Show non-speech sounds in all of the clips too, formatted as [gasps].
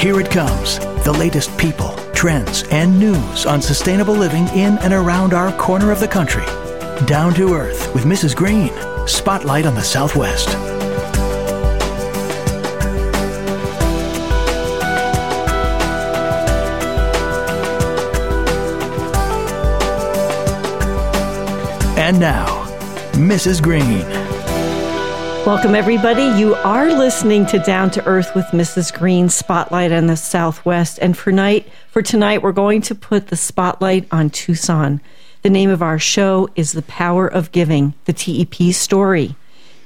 Here it comes the latest people, trends, and news on sustainable living in and around our corner of the country. Down to Earth with Mrs. Green. Spotlight on the Southwest. And now, Mrs. Green. Welcome, everybody. You are listening to Down to Earth with Mrs. Green Spotlight on the Southwest. And for night, for tonight, we're going to put the spotlight on Tucson. The name of our show is The Power of Giving, the TEP story.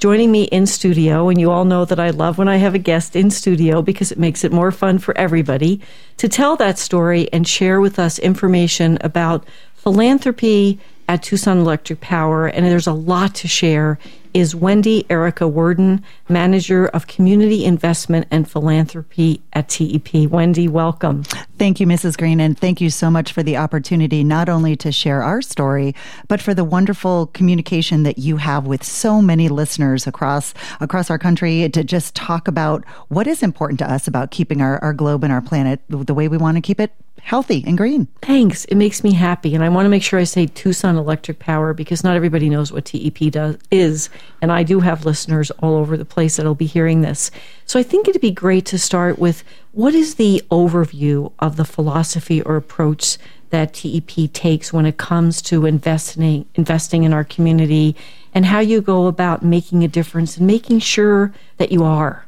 Joining me in studio, and you all know that I love when I have a guest in studio because it makes it more fun for everybody to tell that story and share with us information about philanthropy at Tucson Electric Power, and there's a lot to share, is Wendy Erica Werden, Manager of Community Investment and Philanthropy at TEP. Wendy, welcome. Thank you, Mrs. Green, and thank you so much for the opportunity not only to share our story, but for the wonderful communication that you have with so many listeners across across our country to just talk about what is important to us about keeping our, our globe and our planet the way we want to keep it healthy and green. Thanks. It makes me happy. And I want to make sure I say Tucson Electric Power because not everybody knows what TEP does is. And I do have listeners all over the place that'll be hearing this. So I think it'd be great to start with what is the overview of the philosophy or approach that TEP takes when it comes to investing investing in our community and how you go about making a difference and making sure that you are.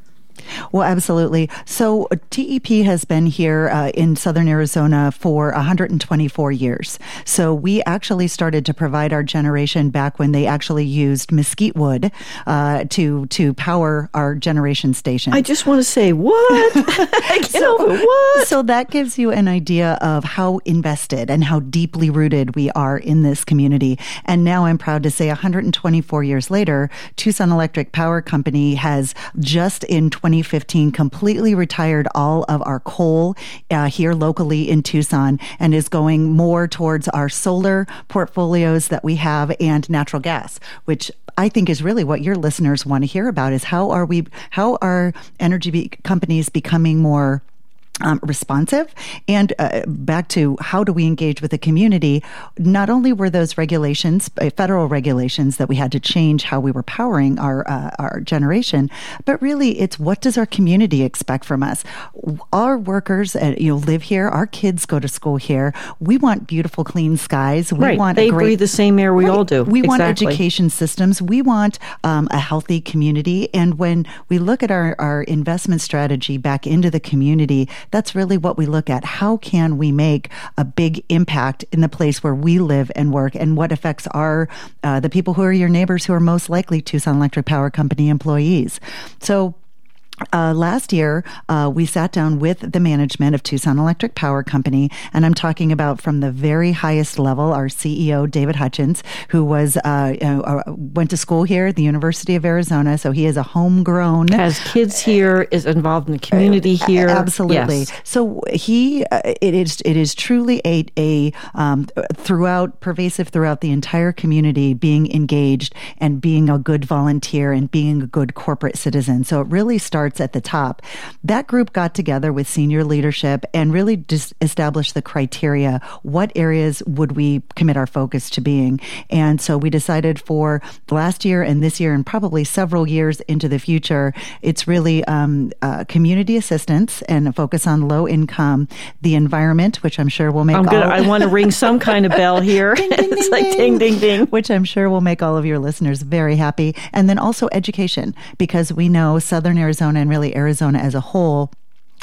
Well, absolutely. So TEP has been here uh, in southern Arizona for 124 years. So we actually started to provide our generation back when they actually used mesquite wood uh, to to power our generation station. I just want to say what? [laughs] so, what? So that gives you an idea of how invested and how deeply rooted we are in this community. And now I'm proud to say 124 years later, Tucson Electric Power Company has just in 20 2015 completely retired all of our coal uh, here locally in Tucson and is going more towards our solar portfolios that we have and natural gas, which I think is really what your listeners want to hear about is how are we, how are energy be- companies becoming more um, responsive. And uh, back to how do we engage with the community not only were those regulations uh, federal regulations that we had to change how we were powering our uh, our generation but really it's what does our community expect from us? Our workers uh, you know live here. Our kids go to school here. We want beautiful clean skies. We right. want they great, breathe the same air we right. all do. We exactly. want education systems. We want um, a healthy community. And when we look at our, our investment strategy back into the community that's really what we look at. How can we make a big impact in the place where we live and work, and what affects our uh, the people who are your neighbors who are most likely Tucson Electric Power Company employees? So uh, last year, uh, we sat down with the management of Tucson Electric Power Company, and I'm talking about from the very highest level, our CEO David Hutchens, who was uh, uh, went to school here at the University of Arizona, so he is a homegrown has kids here, is involved in the community here. Absolutely. Yes. So he, uh, it is it is truly a a um, throughout pervasive throughout the entire community, being engaged and being a good volunteer and being a good corporate citizen. So it really starts starts at the top. That group got together with senior leadership and really just established the criteria. What areas would we commit our focus to being? And so we decided for last year and this year and probably several years into the future, it's really um, uh, community assistance and a focus on low income, the environment, which I'm sure will make. I'm good. I want to ring some kind of bell here. [laughs] ding, ding, [laughs] it's ding, like ding, ding, ding, which I'm sure will make all of your listeners very happy. And then also education, because we know Southern Arizona Arizona and really Arizona as a whole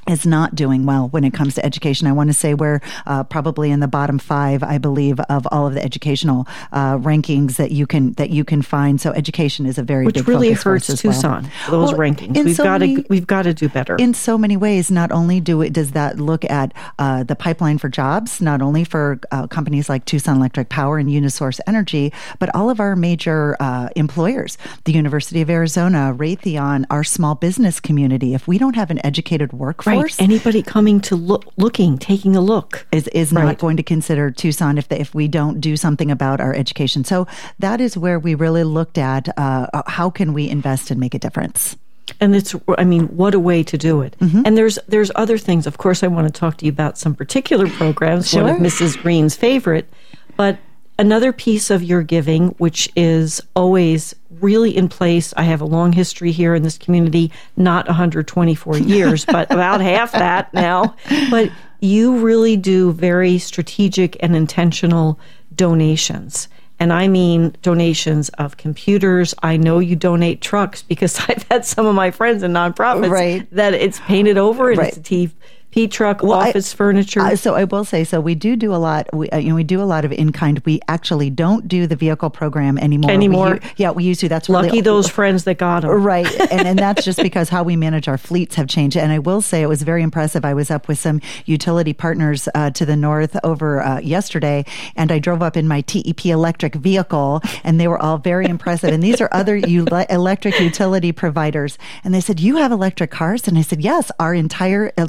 is not doing well when it comes to education. I want to say we're uh, probably in the bottom five, I believe, of all of the educational uh, rankings that you can that you can find. So education is a very which really hurts well. Tucson. Those well, rankings, we've so got many, to we've got to do better in so many ways. Not only do it does that look at uh, the pipeline for jobs, not only for uh, companies like Tucson Electric Power and UniSource Energy, but all of our major uh, employers, the University of Arizona, Raytheon, our small business community. If we don't have an educated workforce. Right. Anybody coming to look, looking, taking a look is is right. not going to consider Tucson if they, if we don't do something about our education. So that is where we really looked at uh, how can we invest and make a difference. and it's i mean what a way to do it mm-hmm. and there's there's other things of course i want to talk to you about some particular programs sure. one of mrs green's favorite but another piece of your giving which is always really in place i have a long history here in this community not 124 [laughs] years but about half that now but you really do very strategic and intentional donations and I mean donations of computers. I know you donate trucks because [laughs] I've had some of my friends in nonprofits right. that it's painted over and right. it's a T- P truck, well, office I, furniture. Uh, so I will say, so we do do a lot. We uh, you know we do a lot of in kind. We actually don't do the vehicle program anymore. Anymore, we, yeah, we used to. That's lucky really, those friends that got them. Right, and and that's just [laughs] because how we manage our fleets have changed. And I will say it was very impressive. I was up with some utility partners uh, to the north over uh, yesterday, and I drove up in my TEP electric vehicle, and they were all very impressive. And these are other u- electric utility providers, and they said, "You have electric cars?" And I said, "Yes, our entire uh,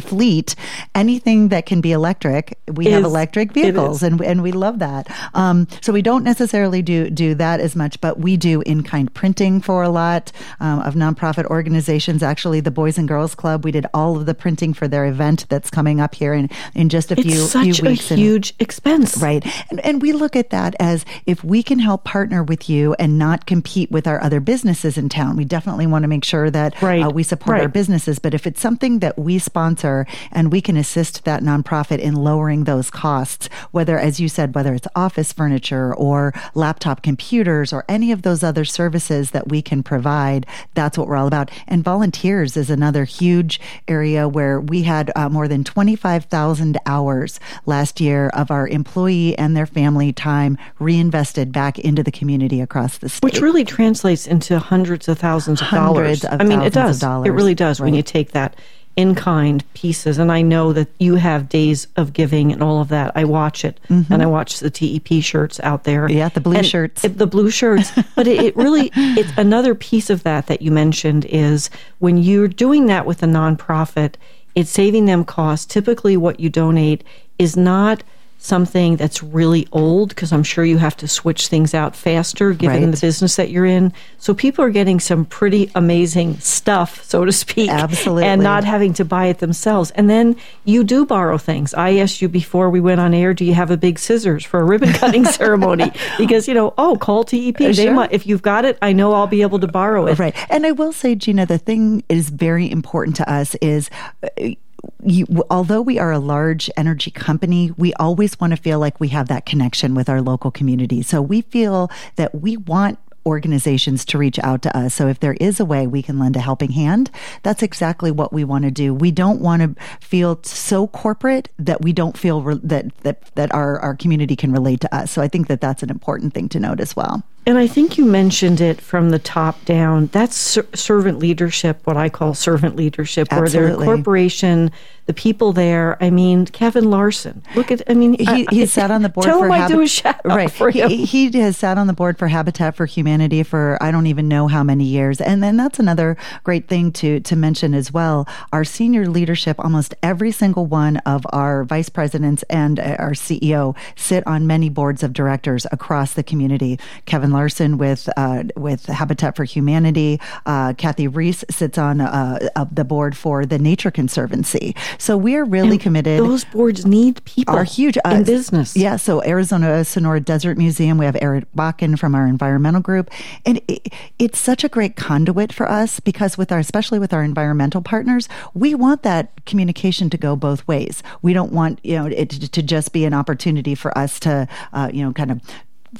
Fleet, anything that can be electric, we is, have electric vehicles, and and we love that. Um, so we don't necessarily do do that as much, but we do in kind printing for a lot um, of nonprofit organizations. Actually, the Boys and Girls Club, we did all of the printing for their event that's coming up here in in just a it's few such few weeks. A huge and, expense, right? And and we look at that as if we can help partner with you and not compete with our other businesses in town. We definitely want to make sure that right. uh, we support right. our businesses. But if it's something that we sponsor and we can assist that nonprofit in lowering those costs, whether, as you said, whether it's office furniture or laptop computers or any of those other services that we can provide. That's what we're all about. And volunteers is another huge area where we had uh, more than 25,000 hours last year of our employee and their family time reinvested back into the community across the state. Which really translates into hundreds of thousands of hundreds dollars. Of I mean, it does. It really does right. when you take that in kind pieces. And I know that you have days of giving and all of that. I watch it mm-hmm. and I watch the TEP shirts out there. Yeah, the blue shirts. It, the blue shirts. [laughs] but it, it, really, it's another piece of that that you mentioned is when you're doing that with a nonprofit, it's saving them costs. Typically, what you donate is not something that's really old because I'm sure you have to switch things out faster given right. the business that you're in. So people are getting some pretty amazing stuff, so to speak. Absolutely. And not having to buy it themselves. And then you do borrow things. I asked you before we went on air, do you have a big scissors for a ribbon [laughs] cutting ceremony? Because, you know, oh, call TEP. Sure. They might, if you've got it, I know I'll be able to borrow it. Right. And I will say, Gina, the thing is very important to us is uh, you, although we are a large energy company, we always want to feel like we have that connection with our local community. So we feel that we want organizations to reach out to us. So if there is a way we can lend a helping hand, that's exactly what we want to do. We don't want to feel so corporate that we don't feel re- that that that our our community can relate to us. So I think that that's an important thing to note as well. And I think you mentioned it from the top down. That's ser- servant leadership, what I call servant leadership, Absolutely. where they're a corporation, the people there. I mean, Kevin Larson. Look at, I mean, he, he sat on the board tell for him I do a shout right. for him. He, he, has sat on the board for Habitat for Humanity for I don't even know how many years. And then that's another great thing to to mention as well. Our senior leadership, almost every single one of our vice presidents and our CEO sit on many boards of directors across the community. Kevin Larson with uh, with Habitat for Humanity. Uh, Kathy Reese sits on uh, the board for the Nature Conservancy. So we're really and committed. Those boards need people. Are huge in uh, business. Yeah. So Arizona Sonora Desert Museum. We have Eric Bakken from our environmental group, and it, it's such a great conduit for us because with our especially with our environmental partners, we want that communication to go both ways. We don't want you know it to just be an opportunity for us to uh, you know kind of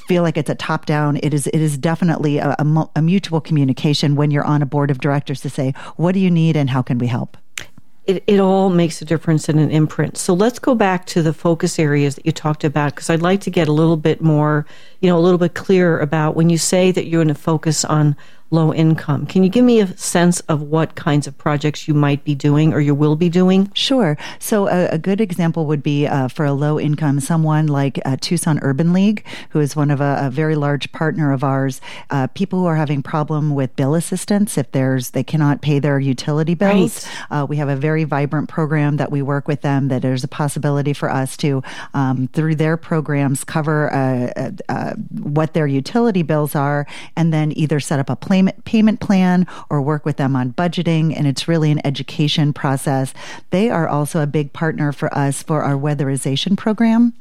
feel like it's a top down. It is it is definitely a, a, a, mutual communication when you're on a board of directors to say what do you need and how can we help. It, it all makes a difference in an imprint. So let's go back to the focus areas that you talked about because I'd like to get a little bit more, you know, a little bit clearer about when you say that you're going to focus on low income. Can you give me a sense of what kinds of projects you might be doing or you will be doing? Sure. So a, a good example would be uh, for a low income, someone like uh, Tucson Urban League, who is one of a, a very large partner of ours. Uh, people who are having problem with bill assistance if there's they cannot pay their utility bills. Right. Uh, we have a very vibrant program that we work with them. That there's a possibility for us to um, through their programs cover uh, uh, what their utility bills are, and then either set up a payment payment, payment plan or work with them on budgeting. And it's really an education process. They are also a big partner for us for our weatherization program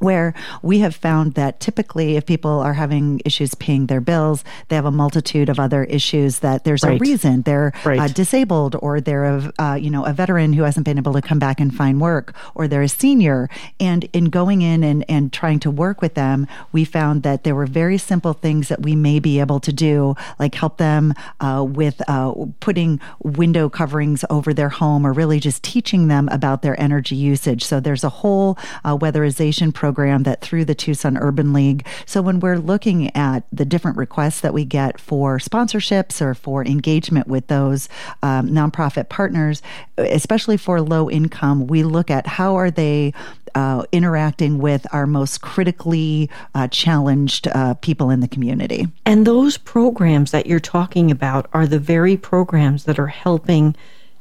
where we have found that typically if people are having issues paying their bills they have a multitude of other issues that there's right. a reason they're uh, right. uh, disabled or they're a uh, you know a veteran who hasn't been able to come back and find work or they're a senior and in going in and, and trying to work with them we found that there were very simple things that we may be able to do like help them uh, with uh, putting window coverings over their home or really just teaching them about their energy usage so there's a whole uh, weatherization program program that through the Tucson Urban League. So when we're looking at the different requests that we get for sponsorships or for engagement with those um, nonprofit partners, especially for low income, we look at how are they uh, interacting with our most critically uh, challenged uh, people in the community. And those programs that you're talking about are the very programs that are helping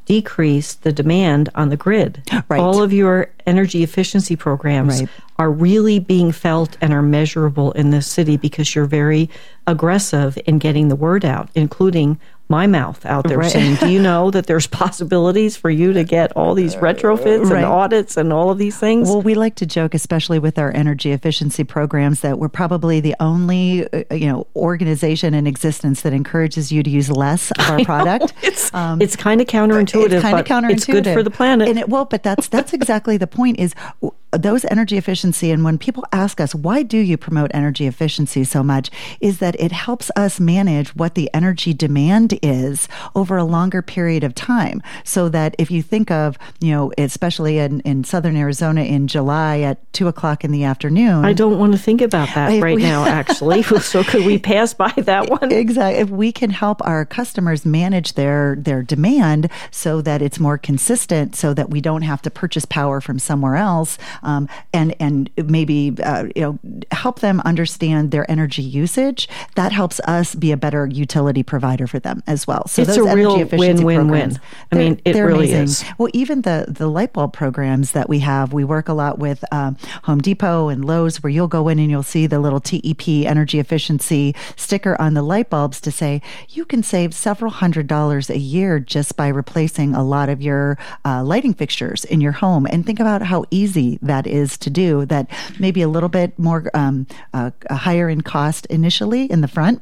decrease the demand on the grid. [gasps] Right. All of your energy efficiency programs right. are really being felt and are measurable in this city because you're very aggressive in getting the word out, including my mouth out there right. saying, "Do you know that there's [laughs] possibilities for you to get all these retrofits right. and audits and all of these things?" Well, we like to joke, especially with our energy efficiency programs, that we're probably the only uh, you know organization in existence that encourages you to use less of [laughs] our product. it's um, it's kind of counterintuitive, it's kind of counterintuitive. It's good for the planet. And it, well, but that's that's exactly the point. Is those energy efficiency and when people ask us why do you promote energy efficiency so much? is that it helps us manage what the energy demand is over a longer period of time. So that if you think of you know especially in, in southern arizona in july at two o'clock in the afternoon. I don't want to think about that right now actually. [laughs] [laughs] So could we pass by that one? Exactly if we can help our customers manage their their demand so that it's more consistent so that we don't have to purchase power from somewhere else um, and and maybe uh, you know help them understand their energy usage. That helps us be a better utility provider for them as well. So it's those a real win-win-win. I mean, it really amazing. is. Well, even the the light bulb programs that we have, we work a lot with um, Home Depot and Lowe's, where you'll go in and you'll see the little TEP energy efficiency sticker on the light bulbs to say you can save several hundred dollars a year just by replacing a lot of your uh, lighting fixtures in your home. And think about how easy that is to do that maybe a little bit more um, uh, higher in cost initially in the front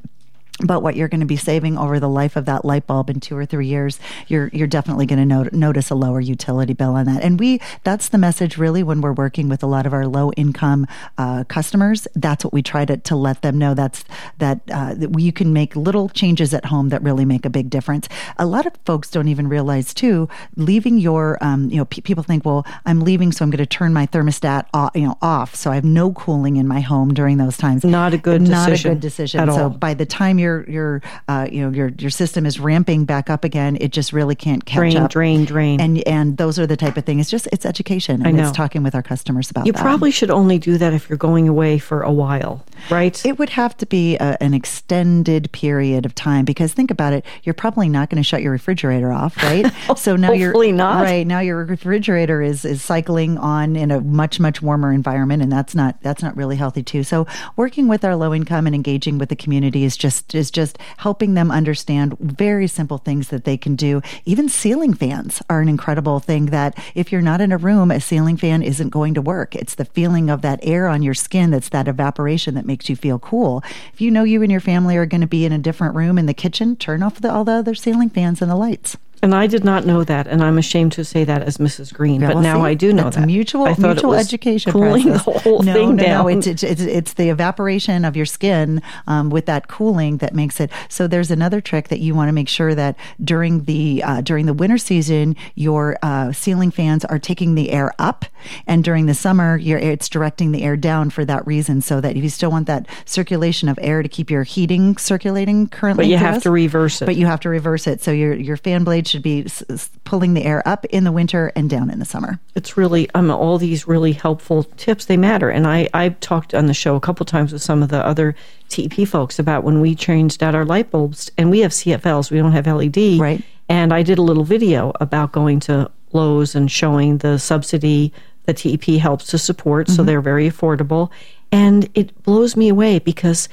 but what you're going to be saving over the life of that light bulb in two or three years, you're you're definitely going to not- notice a lower utility bill on that. And we that's the message really when we're working with a lot of our low income uh, customers. That's what we try to, to let them know. That's that, uh, that you can make little changes at home that really make a big difference. A lot of folks don't even realize too. Leaving your um, you know pe- people think, well, I'm leaving, so I'm going to turn my thermostat off, you know off, so I have no cooling in my home during those times. Not a good decision. not decision a good decision. At so all. by the time you're your your uh, you know your your system is ramping back up again, it just really can't catch drain, up. Drain, drain, And and those are the type of thing. It's just it's education and it's talking with our customers about. You that. probably should only do that if you're going away for a while, right? It would have to be a, an extended period of time because think about it. You're probably not going to shut your refrigerator off, right? [laughs] so now you're not. right now your refrigerator is is cycling on in a much much warmer environment, and that's not that's not really healthy too. So working with our low income and engaging with the community is just is just helping helping them understand very simple things that they can do. Even ceiling fans are an incredible thing that if you're not in a room, a ceiling fan isn't going to work. It's the feeling of that air on your skin that's that evaporation that makes you feel cool. If you know you and your family are going to be in a different room in the kitchen, turn off the, all the other ceiling fans and the lights. And I did not know that, and I'm ashamed to say that as Mrs. Green. But well, now see, I do know that. Mutual, I thought mutual it was education cooling process. the whole no, thing no, down. No, it's, it's, it's the evaporation of your skin um, with that cooling that makes it. So there's another trick that you want to make sure that during the uh, during the winter season, your uh, ceiling fans are taking the air up, and during the summer, your it's directing the air down for that reason. So that if you still want that circulation of air to keep your heating circulating currently, but you have us, to reverse it. But you have to reverse it. So your your fan blade should be s- pulling the air up in the winter and down in the summer. It's really um, all these really helpful tips. They matter, and I I've talked on the show a couple times with some of the other TEP folks about when we changed out our light bulbs, and we have CFLs, we don't have LED, right? And I did a little video about going to Lowe's and showing the subsidy that TEP helps to support, mm-hmm. so they're very affordable, and it blows me away because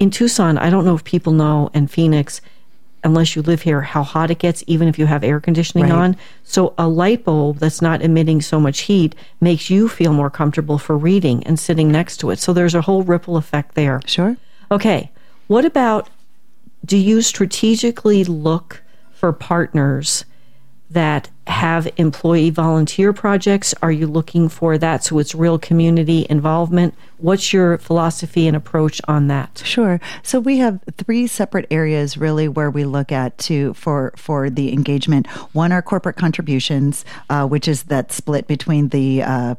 in Tucson, I don't know if people know, and Phoenix, unless you live here, how hot it gets, even if you have air conditioning Right. on. So a light bulb that's not emitting so much heat makes you feel more comfortable for reading and sitting next to it. So there's a whole ripple effect there. Sure. Okay. What about do you strategically look for partners that have employee volunteer projects? Are you looking for that so it's real community involvement? What's your philosophy and approach on that? Sure. So we have three separate areas really where we look at to for for the engagement. One are corporate contributions, uh, which is that split between the uh,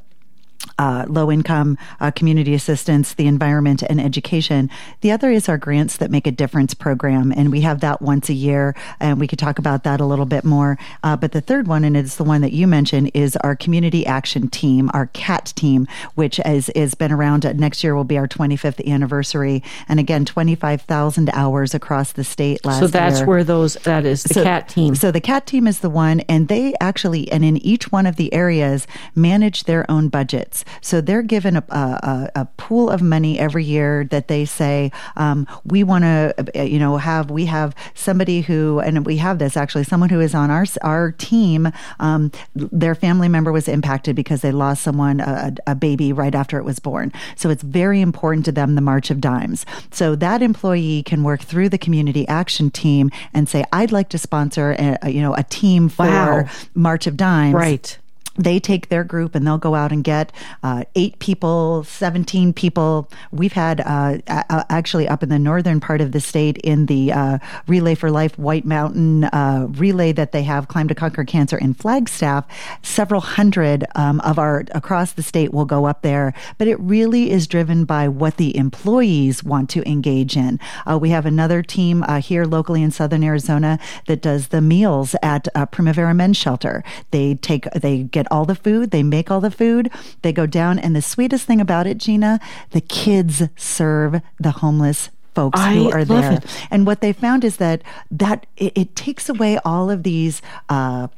uh, low income uh, community assistance, the environment, and education. The other is our grants that make a difference program, and we have that once a year, and we could talk about that a little bit more. Uh, but the third one, and it's the one that you mentioned, is our community action team, our CAT team, which is is been around. uh, Next year will be our 25th anniversary, and again, 25,000 hours across the state last year So that's year. where those that is the So- cat team. So the cat team is the one, and they actually, and in each one of the areas, manage their own budgets. So they're given a, a, a pool of money every year that they say, um, we want to, you know, have, we have somebody who, and we have this actually, someone who is on our, our team, um, their family member was impacted because they lost someone, a, a baby right after it was born. So it's very important to them, the March of Dimes. So that employee can work through the community action team and say, I'd like to sponsor, a, a, you know, a team for Wow. March of Dimes. right. They take their group and they'll go out and get uh, eight people, 17 people. We've had uh, a- actually up in the northern part of the state in the uh, Relay for Life White Mountain uh, relay that they have, Climb to Conquer Cancer in Flagstaff, several hundred um, of our across the state will go up there. But it really is driven by what the employees want to engage in. Uh, we have another team uh, here locally in southern Arizona that does the meals at Primavera Men's Shelter. They take, they get all the food, they make all the food, they go down, and the sweetest thing about it, Gina, the kids serve the homeless folks who are there. it. And what they found is that that it, it takes away all of these. Uh,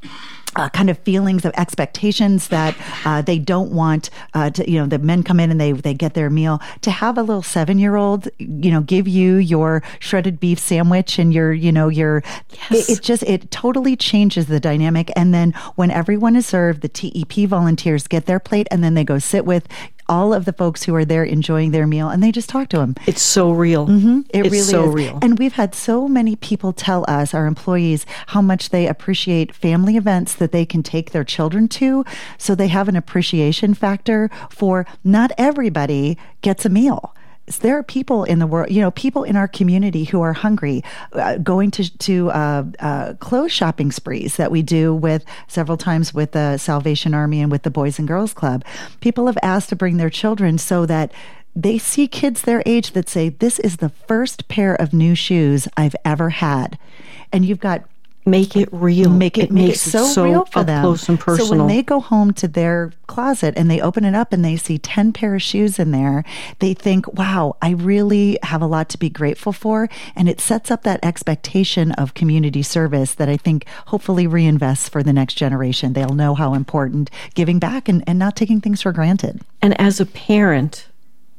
uh, kind of feelings of expectations that uh, they don't want uh, to, you know, the men come in and they they get their meal. To have a little seven year old, you know, give you your shredded beef sandwich and your, you know, your, Yes. it, it just it totally changes the dynamic. And then when everyone is served, the TEP volunteers get their plate and then they go sit with all of the folks who are there enjoying their meal and they just talk to them. It's so real. Mm-hmm. It it's really so is. real. And we've had so many people tell us, our employees, how much they appreciate family events that they can take their children to. So they have an appreciation factor for not everybody gets a meal. There are people in the world, you know, people in our community who are hungry, uh, going to to uh, uh, clothes shopping sprees that we do with several times with the Salvation Army and with the Boys and Girls Club. People have asked to bring their children so that they see kids their age that say, This is the first pair of new shoes I've ever had. And you've got make it real. make it, make it makes so, real for them. close and personal. So when they go home to their closet and they open it up and they see 10 pair of shoes in there, they think, wow, I really have a lot to be grateful for. And it sets up that expectation of community service that I think hopefully reinvests for the next generation. They'll know how important giving back and, and not taking things for granted. And as a parent,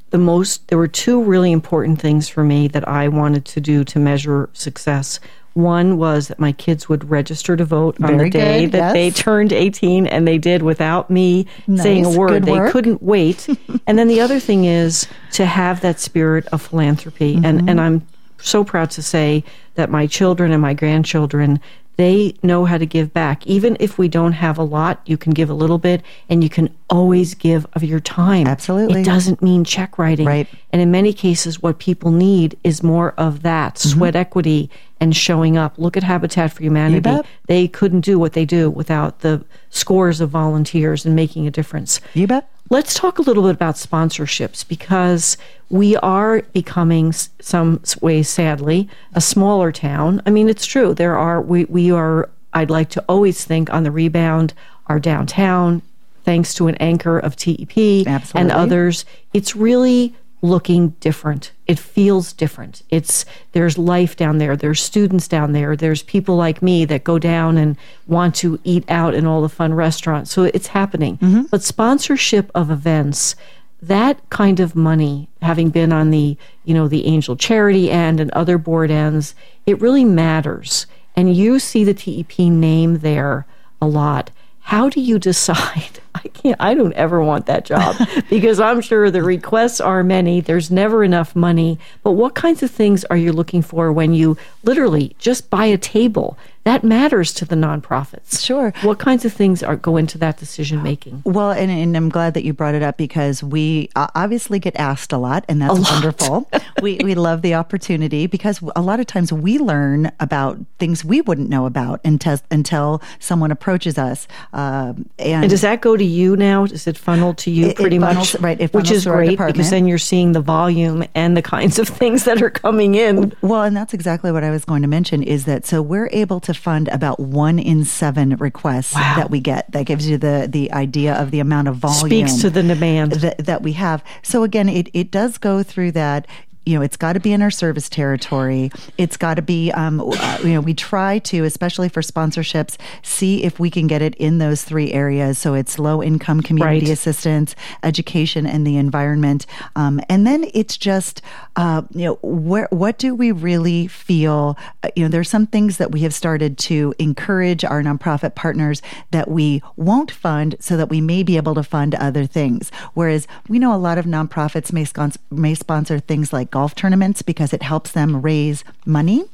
the most there were two really important things for me that I wanted to do to measure success. One was that my kids would register to vote on Very the day good, that they turned 18 and they did without me saying a word. They couldn't wait. [laughs] and then the other thing is to have that spirit of philanthropy. Mm-hmm. And and I'm so proud to say that my children and my grandchildren they know how to give back. Even if we don't have a lot, you can give a little bit and you can always give of your time. Absolutely. It doesn't mean check writing. Right. And in many cases, what people need is more of that Mm-hmm. sweat equity and showing up. Look at Habitat for Humanity. They couldn't do what they do without the scores of volunteers and making a difference. You bet. Let's talk a little bit about sponsorships because we are becoming, some ways, sadly, a smaller town. I mean, it's true. There are, we, we are, I'd like to always think on the rebound, our downtown, thanks to an anchor of TEP and others. It's really looking different. It feels different. It's there's life down there. There's students down there. There's people like me that go down and want to eat out in all the fun restaurants. So it's happening. Mm-hmm. But sponsorship of events that kind of money, having been on the, you know, the angel charity end and other board ends, it really matters. And you see the TEP name there a lot. How do you [laughs] decide? I can't, I don't ever want that job [laughs] because I'm sure the requests are many. There's never enough money. But what kinds of things are you looking for when you literally just buy a table? that matters to the nonprofits. Sure. What kinds of things are go into that decision making? Well, and, and, I'm glad that you brought it up because we obviously get asked a lot, and that's wonderful. [laughs] we we love the opportunity because a lot of times we learn about things we wouldn't know about until until someone approaches us. Um, and, and, does that go to you now? Is it funneled to you it, pretty it funnels, much? Right. which is great because then you're seeing the volume and the kinds of things that are coming in. Well, and that's exactly what I was going to mention. Is that so we're able to fund about one in seven requests wow. that we get. That gives you the the idea of the amount of volume speaks to the demand that, that we have. So again, it it does go through that you know, it's got to be in our service territory. It's got to be, um, uh, you know, we try to, especially for sponsorships, see if we can get it in those three areas. So it's low income community right. assistance, education, and the environment. Um, and then it's just, uh, you know, where, what do we really feel? Uh, you know, there's some things that we have started to encourage our nonprofit partners that we won't fund so that we may be able to fund other things. Whereas we know a lot of nonprofits may, may sponsor things like golf tournaments because it helps them raise money.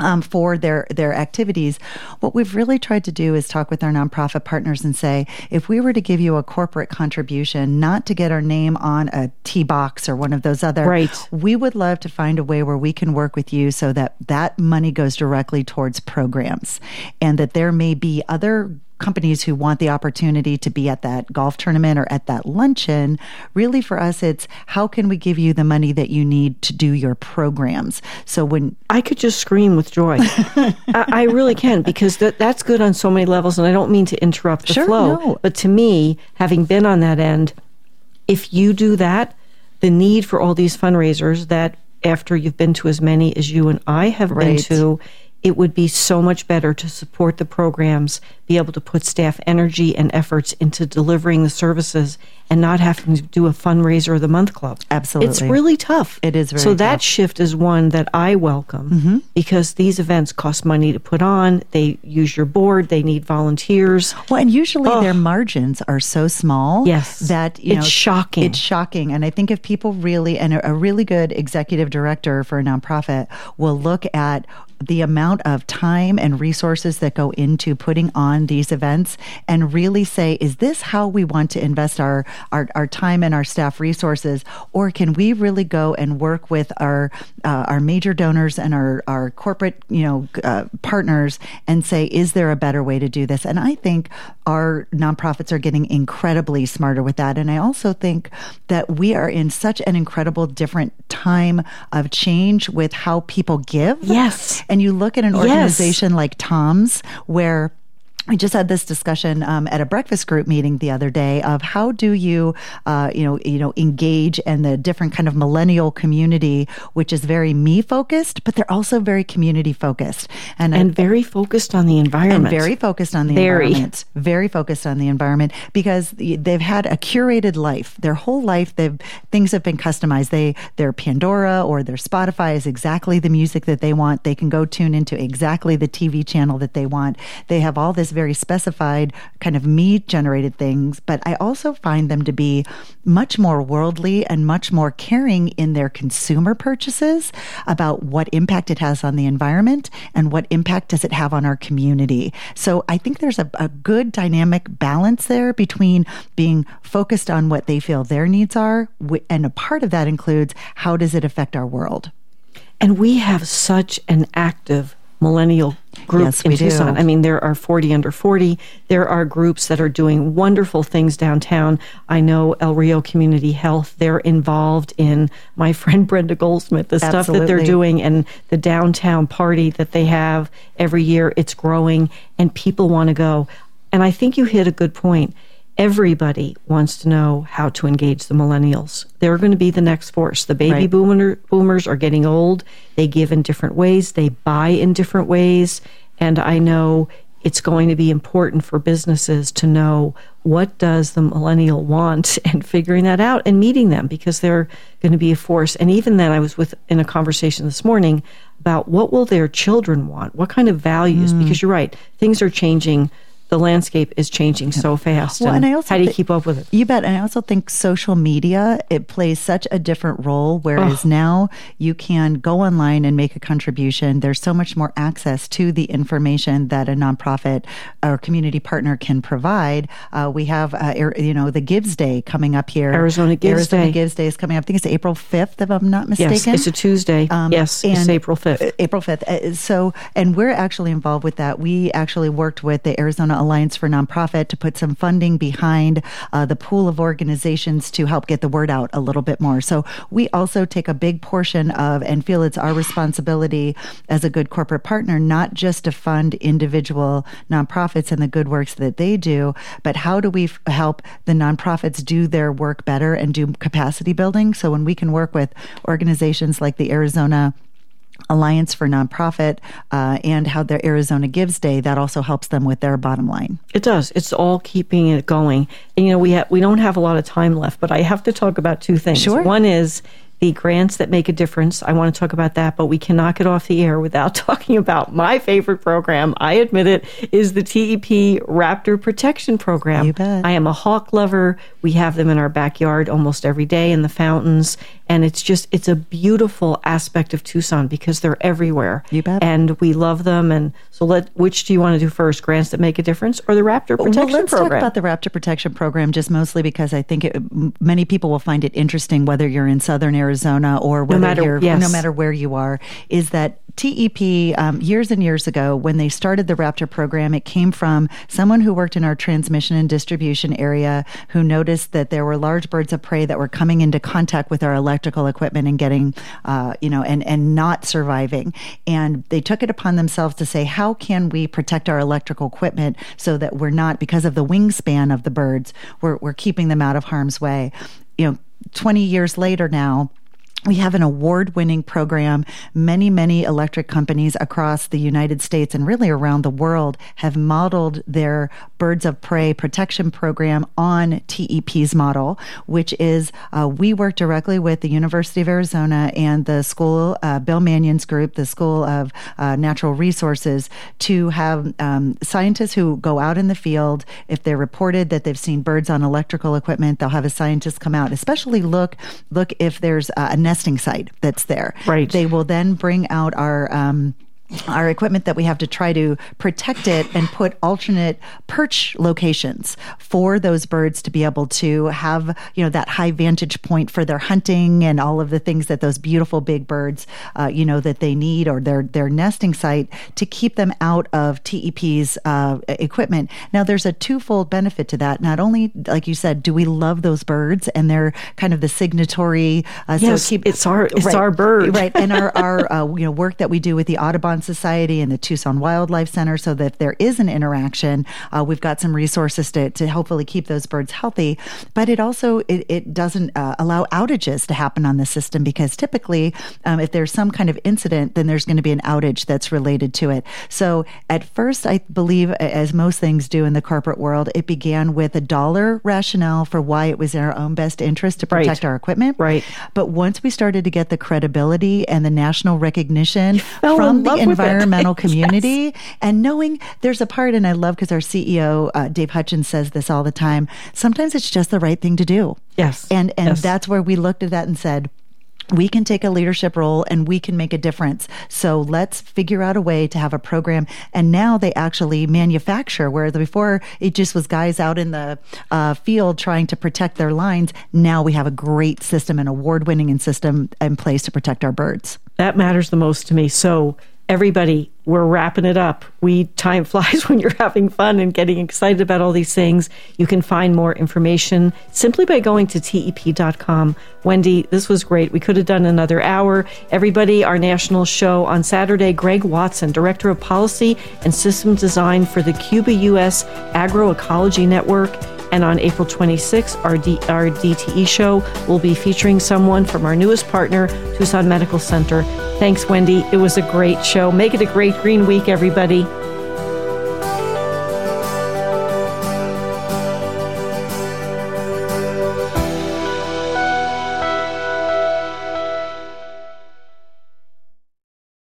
Um, for their their activities. What we've really tried to do is talk with our nonprofit partners and say, if we were to give you a corporate contribution, not to get our name on a T box or one of those other, right. we would love to find a way where we can work with you so that that money goes directly towards programs, and that there may be other companies who want the opportunity to be at that golf tournament or at that luncheon. Really, for us, it's how can we give you the money that you need to do your programs? So when I could just scream with joy, [laughs] I, I, really can because that, that's good on so many levels. And I don't mean to interrupt the sure, flow, no. but to me, having been on that end, if you do that, the need for all these fundraisers that after you've been to as many as you and I have right. been to, it would be so much better to support the programs, be able to put staff energy and efforts into delivering the services and not having to do a fundraiser of the month club. Absolutely. It's really tough. It is So that tough. shift is one that I welcome mm-hmm. because these events cost money to put on. They use your board, they need volunteers. Well, and usually oh. their margins are so small yes. that you it's know, shocking. It's shocking. And I think if people really and a really good executive director for a nonprofit will look at the amount of time and resources that go into putting on these events and really say, is this how we want to invest our, our, our time and our staff resources? Or can we really go and work with our, uh, our major donors and our, our corporate, you know, uh, partners and say, is there a better way to do this? And I think our nonprofits are getting incredibly smarter with that. And I also think that we are in such an incredible different time of change with how people give. Yes. And you look at an organization yes. like Tom's, where we just had this discussion um, at a breakfast group meeting the other day of how do you, uh, you know, you know, engage in the different kind of millennial community, which is very me focused, but they're also very community focused and and uh, very focused on the environment. And very focused on the very. environment. Very focused on the environment because they've had a curated life. Their whole life, they've things have been customized. They their Pandora or their Spotify is exactly the music that they want. They can go tune into exactly the TV channel that they want. They have all this very specified kind of me generated things, but I also find them to be much more worldly and much more caring in their consumer purchases about what impact it has on the environment and what impact does it have on our community. So I think there's a, a good dynamic balance there between being focused on what they feel their needs are, and a part of that includes how does it affect our world. And we have such an active millennial group yes, in Tucson. Do. I mean, there are 40 under 40. There are groups that are doing wonderful things downtown. I know El Rio Community Health, they're involved in my [laughs] friend Brenda Goldsmith, the Absolutely. stuff that they're doing and the downtown party that they have every year. It's growing and people want to go. And I think you hit a good point everybody wants to know how to engage the millennials. They're going to be the next force. The baby right. boomer, boomers are getting old. They give in different ways, they buy in different ways. And I know it's going to be important for businesses to know what does the millennial want [laughs] and figuring that out and meeting them because they're going to be a force. And even then, I was with in a conversation this morning about what will their children want, what kind of values, mm. because you're right, things are changing the landscape is changing so fast. Well, and, and I also how do you keep up with it? You bet. And I also think social media it plays such a different role. Whereas oh. now you can go online and make a contribution. There's so much more access to the information that a nonprofit or community partner can provide. Uh, we have uh, you know the Gives Day coming up here. Arizona Gives Arizona Day. Gives Day is coming up. I think it's April 5th, if I'm not mistaken. Yes, it's a Tuesday. Um, yes, it's April 5th. Uh, April 5th. Uh, so, and we're actually involved with that. We actually worked with the Arizona Alliance for Nonprofit to put some funding behind uh, the pool of organizations to help get the word out a little bit more. So we also take a big portion of and feel it's our responsibility as a good corporate partner, not just to fund individual nonprofits and the good works that they do, but how do we f- help the nonprofits do their work better and do capacity building? So when we can work with organizations like the Arizona Alliance for Nonprofit uh, and how their Arizona Gives Day that also helps them with their bottom line. It does. It's all keeping it going. And, you know, we ha- we don't have a lot of time left, but I have to talk about two things. Sure. One is the grants that make a difference. I want to talk about that, but we cannot get off the air without [laughs] talking about my favorite program. I admit it is the TEP Raptor Protection Program. You bet. I am a hawk lover. We have them in our backyard almost every day in the fountains, and it's just it's a beautiful aspect of Tucson because they're everywhere. You bet. And we love them. And so, let which do you want to do first? Grants that make a difference, or the Raptor Protection well, let's Program? talk about the Raptor Protection Program just mostly because I think it, many people will find it interesting whether you're in Southern Arizona or whether no matter, you're, yes. no matter where you are, is that TEP, um, years and years ago, when they started the Raptor program, it came from someone who worked in our transmission and distribution area who noticed that there were large birds of prey that were coming into contact with our electrical equipment and getting, uh, you know, and, and not surviving. And they took it upon themselves to say, how can we protect our electrical equipment so that we're not, because of the wingspan of the birds, we're, we're keeping them out of harm's way. You know, 20 years later now, we have an award winning program. Many, many electric companies across the United States and really around the world have modeled their birds of prey protection program on TEP's model, which is uh, we work directly with the University of Arizona and the school, uh, Bill Mannan's group, the School of uh, Natural Resources, to have um, scientists who go out in the field. If they're reported that they've seen birds on electrical equipment, they'll have a scientist come out, especially look, look if there's a nesting site that's there. Right. They will then bring out our um, our equipment that we have to try to protect it and put alternate perch locations for those birds to be able to have you know that high vantage point for their hunting and all of the things that those beautiful big birds uh, you know that they need or their their nesting site to keep them out of TEP's uh, equipment. Now there's a twofold benefit to that. Not only like you said, do we love those birds and they're kind of the signatory. Uh, yes, so keep, it's our it's right, our bird, right? And our our uh, you know work that we do with the Audubon Society and the Tucson Wildlife Center so that if there is an interaction, uh, we've got some resources to, to hopefully keep those birds healthy. But it also it, it doesn't uh, allow outages to happen on the system because typically um, if there's some kind of incident, then there's going to be an outage that's related to it. So at first, I believe, as most things do in the corporate world, it began with a dollar rationale for why it was in our own best interest to protect right. our equipment. Right. But once we started to get the credibility and the national recognition from the environmental [laughs] community yes. and knowing there's a part, and I love because our CEO, uh, Dave Hutchens, says this all the time. Sometimes it's just the right thing to do. Yes. And, and yes. that's where we looked at that and said, we can take a leadership role and we can make a difference. So let's figure out a way to have a program. And now they actually manufacture, where the, before it just was guys out in the uh, field trying to protect their lines. Now we have a great system, an award winning system in place to protect our birds. That matters the most to me. So everybody, we're wrapping it up. We time [laughs] flies when you're having fun and getting excited about all these things. You can find more information simply by going to tep.com. Wendy, this was great. We could have done another hour. Everybody, our national show on Saturday, Greg Watson, Director of Policy and System Design for the Cuba US Agroecology Network. And on April 26th, our, D- our DTE show will be featuring someone from our newest partner, Tucson Medical Center. Thanks, Wendy. It was a great show. Make it a great green week, everybody.